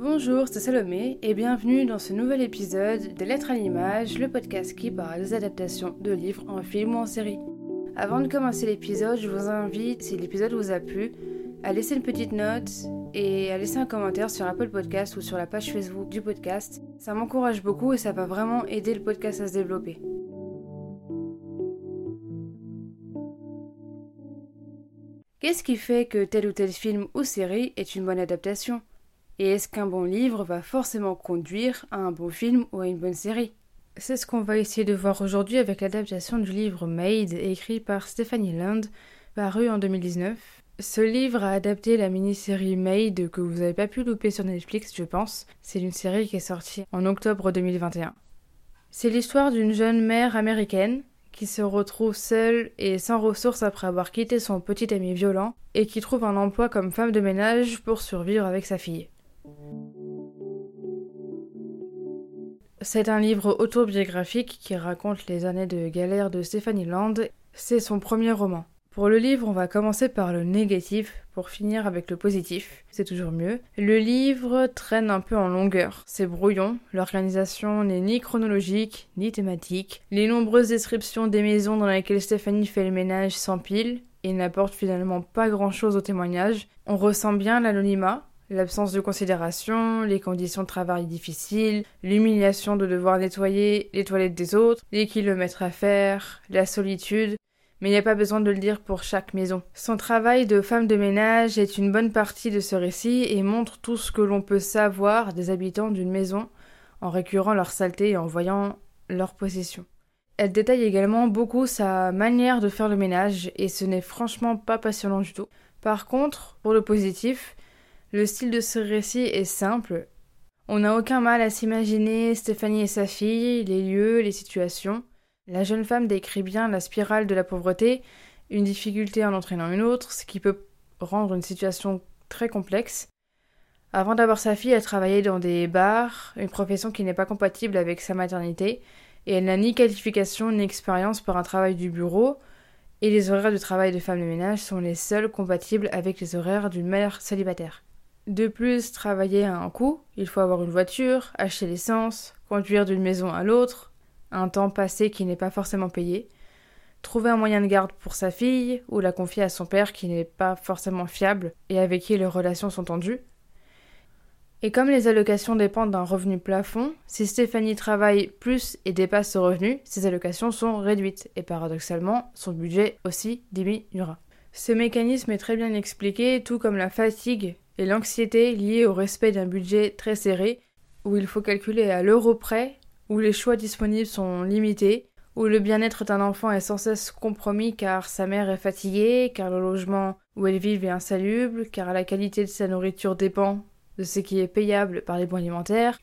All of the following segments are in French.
Bonjour, c'est Salomé et bienvenue dans ce nouvel épisode de Lettres à l'image, le podcast qui parle des adaptations de livres en film ou en série. Avant de commencer l'épisode, je vous invite, si l'épisode vous a plu, à laisser une petite note et à laisser un commentaire sur Apple Podcast ou sur la page Facebook du podcast. Ça m'encourage beaucoup et ça va vraiment aider le podcast à se développer. Qu'est-ce qui fait que tel ou tel film ou série est une bonne adaptation? Et est-ce qu'un bon livre va forcément conduire à un bon film ou à une bonne série? C'est ce qu'on va essayer de voir aujourd'hui avec l'adaptation du livre Made écrit par Stephanie Land, paru en 2019. Ce livre a adapté la mini-série Made que vous n'avez pas pu louper sur Netflix, je pense. C'est une série qui est sortie en octobre 2021. C'est l'histoire d'une jeune mère américaine qui se retrouve seule et sans ressources après avoir quitté son petit ami violent et qui trouve un emploi comme femme de ménage pour survivre avec sa fille. C'est un livre autobiographique qui raconte les années de galère de Stephanie Land. C'est son premier roman. Pour le livre, on va commencer par le négatif pour finir avec le positif. C'est toujours mieux. Le livre traîne un peu en longueur. C'est brouillon. L'organisation n'est ni chronologique, ni thématique. Les nombreuses descriptions des maisons dans lesquelles Stéphanie fait le ménage s'empilent et n'apportent finalement pas grand chose au témoignage. On ressent bien l'anonymat, l'absence de considération, les conditions de travail difficiles, l'humiliation de devoir nettoyer les toilettes des autres, les kilomètres à faire, la solitude, mais il n'y a pas besoin de le dire pour chaque maison. Son travail de femme de ménage est une bonne partie de ce récit et montre tout ce que l'on peut savoir des habitants d'une maison en récurant leur saleté et en voyant leur possession. Elle détaille également beaucoup sa manière de faire le ménage et ce n'est franchement pas passionnant du tout. Par contre, pour le positif, le style de ce récit est simple. On n'a aucun mal à s'imaginer Stéphanie et sa fille, les lieux, les situations. La jeune femme décrit bien la spirale de la pauvreté, une difficulté en entraînant une autre, ce qui peut rendre une situation très complexe. Avant d'avoir sa fille, elle travaillait dans des bars, une profession qui n'est pas compatible avec sa maternité, et elle n'a ni qualification ni expérience pour un travail du bureau, et les horaires de travail de femme de ménage sont les seuls compatibles avec les horaires d'une mère célibataire. De plus, travailler a un coût, il faut avoir une voiture, acheter l'essence, conduire d'une maison à l'autre, un temps passé qui n'est pas forcément payé, trouver un moyen de garde pour sa fille ou la confier à son père qui n'est pas forcément fiable et avec qui les relations sont tendues. Et comme les allocations dépendent d'un revenu plafond, si Stéphanie travaille plus et dépasse ce revenu, ses allocations sont réduites et paradoxalement, son budget aussi diminuera. Ce mécanisme est très bien expliqué, tout comme la fatigue et l'anxiété liées au respect d'un budget très serré, où il faut calculer à l'euro près où les choix disponibles sont limités, où le bien-être d'un enfant est sans cesse compromis car sa mère est fatiguée, car le logement où elle vit est insalubre, car la qualité de sa nourriture dépend de ce qui est payable par les bons alimentaires,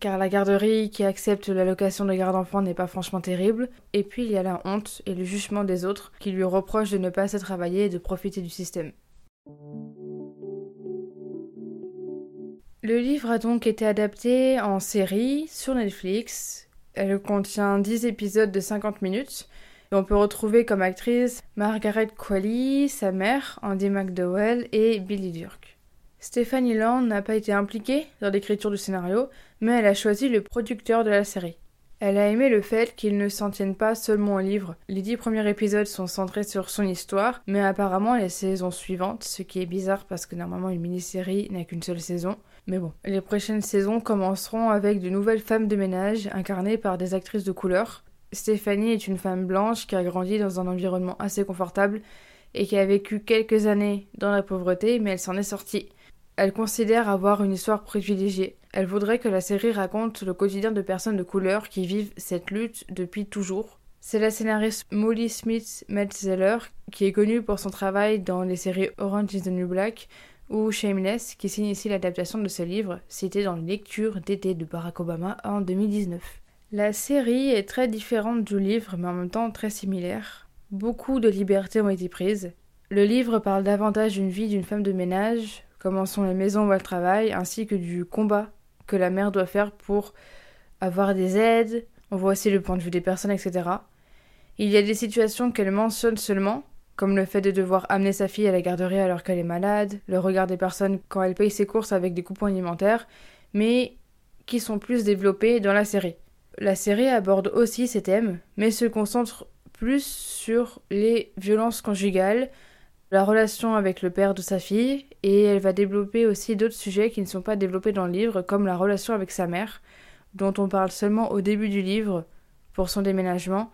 car la garderie qui accepte l'allocation de garde enfant n'est pas franchement terrible, et puis il y a la honte et le jugement des autres qui lui reprochent de ne pas assez travailler et de profiter du système. Le livre a donc été adapté en série sur Netflix. Elle contient 10 épisodes de 50 minutes. Et on peut retrouver comme actrice Margaret Qualley, sa mère, Andy McDowell et Billy Durk. Stephanie Land n'a pas été impliquée dans l'écriture du scénario, mais elle a choisi le producteur de la série. Elle a aimé le fait qu'il ne s'en tienne pas seulement au livre. Les dix premiers épisodes sont centrés sur son histoire, mais apparemment les saisons suivantes, ce qui est bizarre parce que normalement une mini-série n'a qu'une seule saison, mais bon, les prochaines saisons commenceront avec de nouvelles femmes de ménage incarnées par des actrices de couleur. Stéphanie est une femme blanche qui a grandi dans un environnement assez confortable et qui a vécu quelques années dans la pauvreté, mais elle s'en est sortie. Elle considère avoir une histoire privilégiée. Elle voudrait que la série raconte le quotidien de personnes de couleur qui vivent cette lutte depuis toujours. C'est la scénariste Molly Smith Metzeler, qui est connue pour son travail dans les séries Orange is the New Black ou Shameless qui signe ici l'adaptation de ce livre, cité dans les lectures d'été de Barack Obama en 2019. La série est très différente du livre, mais en même temps très similaire. Beaucoup de libertés ont été prises. Le livre parle davantage d'une vie d'une femme de ménage, comment sont les maisons où elle travaille, ainsi que du combat que la mère doit faire pour avoir des aides. On voit aussi le point de vue des personnes, etc. Il y a des situations qu'elle mentionne seulement, comme le fait de devoir amener sa fille à la garderie alors qu'elle est malade, le regard des personnes quand elle paye ses courses avec des coupons alimentaires, mais qui sont plus développés dans la série. La série aborde aussi ces thèmes, mais se concentre plus sur les violences conjugales, la relation avec le père de sa fille, et elle va développer aussi d'autres sujets qui ne sont pas développés dans le livre, comme la relation avec sa mère, dont on parle seulement au début du livre pour son déménagement,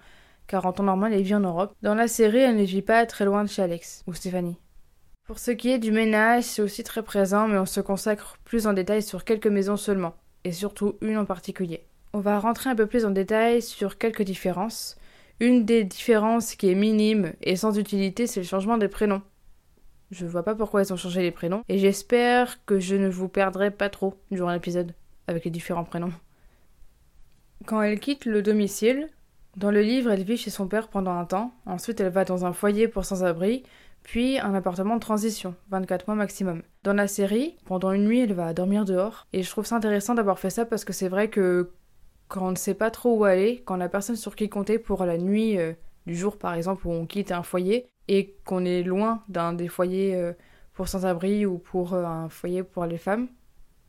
car en temps normal elle vit en Europe. Dans la série, elle ne vit pas très loin de chez Alex ou Stéphanie. Pour ce qui est du ménage, c'est aussi très présent, mais on se consacre plus en détail sur quelques maisons seulement, et surtout une en particulier. On va rentrer un peu plus en détail sur quelques différences. Une des différences qui est minime et sans utilité, c'est le changement des prénoms. Je vois pas pourquoi ils ont changé les prénoms, et j'espère que je ne vous perdrai pas trop durant l'épisode avec les différents prénoms. Quand elle quitte le domicile, dans le livre, elle vit chez son père pendant un temps, ensuite elle va dans un foyer pour sans-abri, puis un appartement de transition, 24 mois maximum. Dans la série, pendant une nuit, elle va dormir dehors, et je trouve ça intéressant d'avoir fait ça parce que c'est vrai que quand on ne sait pas trop où aller, quand la personne sur qui compter pour la nuit euh, du jour par exemple où on quitte un foyer et qu'on est loin d'un des foyers euh, pour sans-abri ou pour euh, un foyer pour les femmes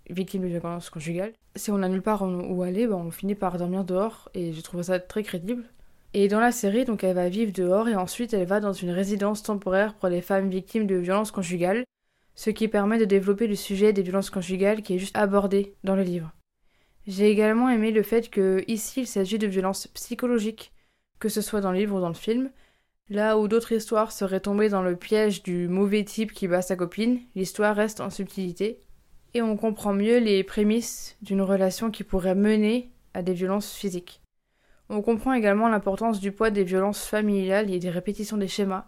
victimes de violences conjugales, si on n'a nulle part où aller, ben, on finit par dormir dehors et je trouve ça très crédible. Et dans la série, donc elle va vivre dehors et ensuite elle va dans une résidence temporaire pour les femmes victimes de violences conjugales, ce qui permet de développer le sujet des violences conjugales qui est juste abordé dans le livre. J'ai également aimé le fait que ici il s'agit de violences psychologiques, que ce soit dans le livre ou dans le film. Là où d'autres histoires seraient tombées dans le piège du mauvais type qui bat sa copine, l'histoire reste en subtilité, et on comprend mieux les prémices d'une relation qui pourrait mener à des violences physiques. On comprend également l'importance du poids des violences familiales et des répétitions des schémas,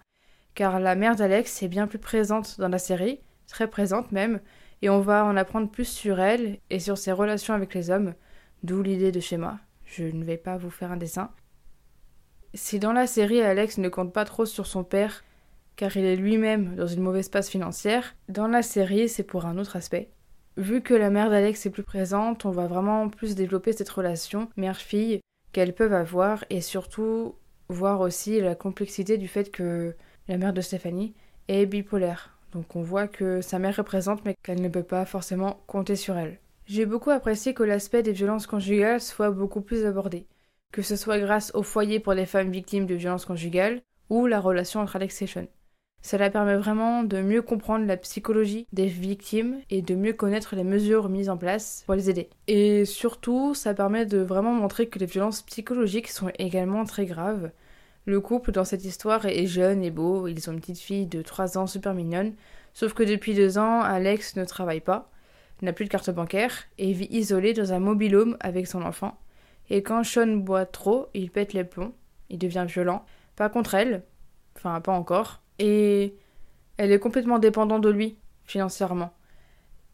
car la mère d'Alex est bien plus présente dans la série, très présente même, et on va en apprendre plus sur elle et sur ses relations avec les hommes, d'où l'idée de schéma. Je ne vais pas vous faire un dessin. Si dans la série Alex ne compte pas trop sur son père, car il est lui-même dans une mauvaise passe financière, dans la série c'est pour un autre aspect. Vu que la mère d'Alex est plus présente, on va vraiment plus développer cette relation mère-fille qu'elles peuvent avoir et surtout voir aussi la complexité du fait que la mère de Stéphanie est bipolaire. Donc on voit que sa mère représente mais qu'elle ne peut pas forcément compter sur elle. J'ai beaucoup apprécié que l'aspect des violences conjugales soit beaucoup plus abordé, que ce soit grâce au foyer pour les femmes victimes de violences conjugales ou la relation entre Alex et Sean. Cela permet vraiment de mieux comprendre la psychologie des victimes et de mieux connaître les mesures mises en place pour les aider. Et surtout, ça permet de vraiment montrer que les violences psychologiques sont également très graves le couple dans cette histoire est jeune et beau, ils ont une petite fille de 3 ans super mignonne, sauf que depuis 2 ans, Alex ne travaille pas, n'a plus de carte bancaire et vit isolé dans un mobilhome avec son enfant. Et quand Sean boit trop, il pète les plombs, il devient violent, pas contre elle, enfin pas encore, et elle est complètement dépendante de lui, financièrement.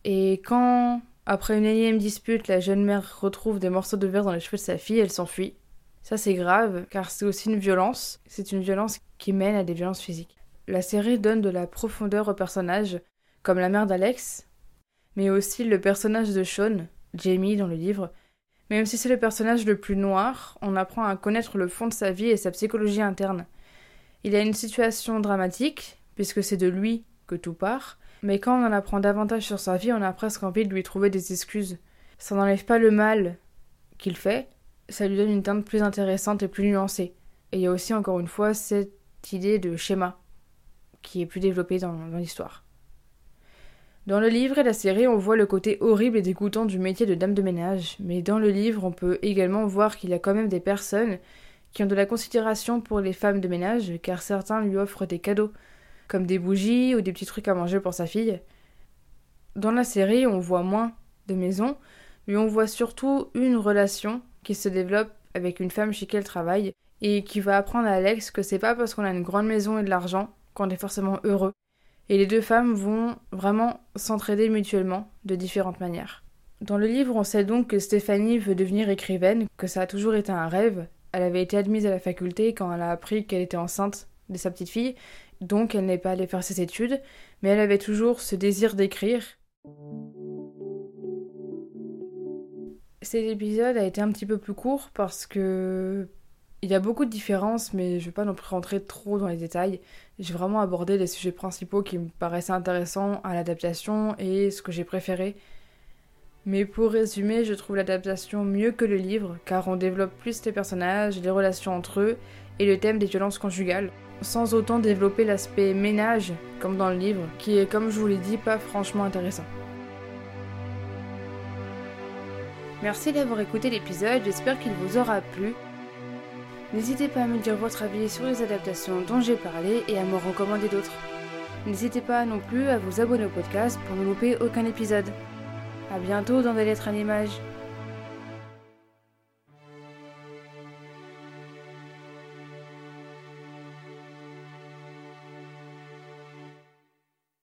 Et quand, après une énième dispute, la jeune mère retrouve des morceaux de verre dans les cheveux de sa fille, elle s'enfuit. Ça c'est grave car c'est aussi une violence, c'est une violence qui mène à des violences physiques. La série donne de la profondeur aux personnages, comme la mère d'Alex, mais aussi le personnage de Sean, Jamie dans le livre. Même si c'est le personnage le plus noir, on apprend à connaître le fond de sa vie et sa psychologie interne. Il a une situation dramatique, puisque c'est de lui que tout part, mais quand on en apprend davantage sur sa vie, on a presque envie de lui trouver des excuses. Ça n'enlève pas le mal qu'il fait, ça lui donne une teinte plus intéressante et plus nuancée. Et il y a aussi, encore une fois, cette idée de schéma qui est plus développée dans, l'histoire. Dans le livre et la série, on voit le côté horrible et dégoûtant du métier de dame de ménage, mais dans le livre, on peut également voir qu'il y a quand même des personnes qui ont de la considération pour les femmes de ménage, car certains lui offrent des cadeaux, comme des bougies ou des petits trucs à manger pour sa fille. Dans la série, on voit moins de maisons, mais on voit surtout une relation qui se développe avec une femme chez qui elle travaille et qui va apprendre à Alex que c'est pas parce qu'on a une grande maison et de l'argent qu'on est forcément heureux. Et les deux femmes vont vraiment s'entraider mutuellement de différentes manières. Dans le livre, on sait donc que Stéphanie veut devenir écrivaine, que ça a toujours été un rêve. Elle avait été admise à la faculté quand elle a appris qu'elle était enceinte de sa petite fille, donc elle n'est pas allée faire ses études, mais elle avait toujours ce désir d'écrire. Cet épisode a été un petit peu plus court parce que Il y a beaucoup de différences, mais je vais pas non plus rentrer trop dans les détails. J'ai vraiment abordé les sujets principaux qui me paraissaient intéressants à l'adaptation et ce que j'ai préféré. Mais pour résumer, je trouve l'adaptation mieux que le livre, car on développe plus les personnages, les relations entre eux et le thème des violences conjugales, sans autant développer l'aspect ménage, comme dans le livre, qui est, comme je vous l'ai dit, pas franchement intéressant. Merci d'avoir écouté l'épisode, j'espère qu'il vous aura plu. N'hésitez pas à me dire votre avis sur les adaptations dont j'ai parlé et à me recommander d'autres. N'hésitez pas non plus à vous abonner au podcast pour ne louper aucun épisode. A bientôt dans des lettres à l'image.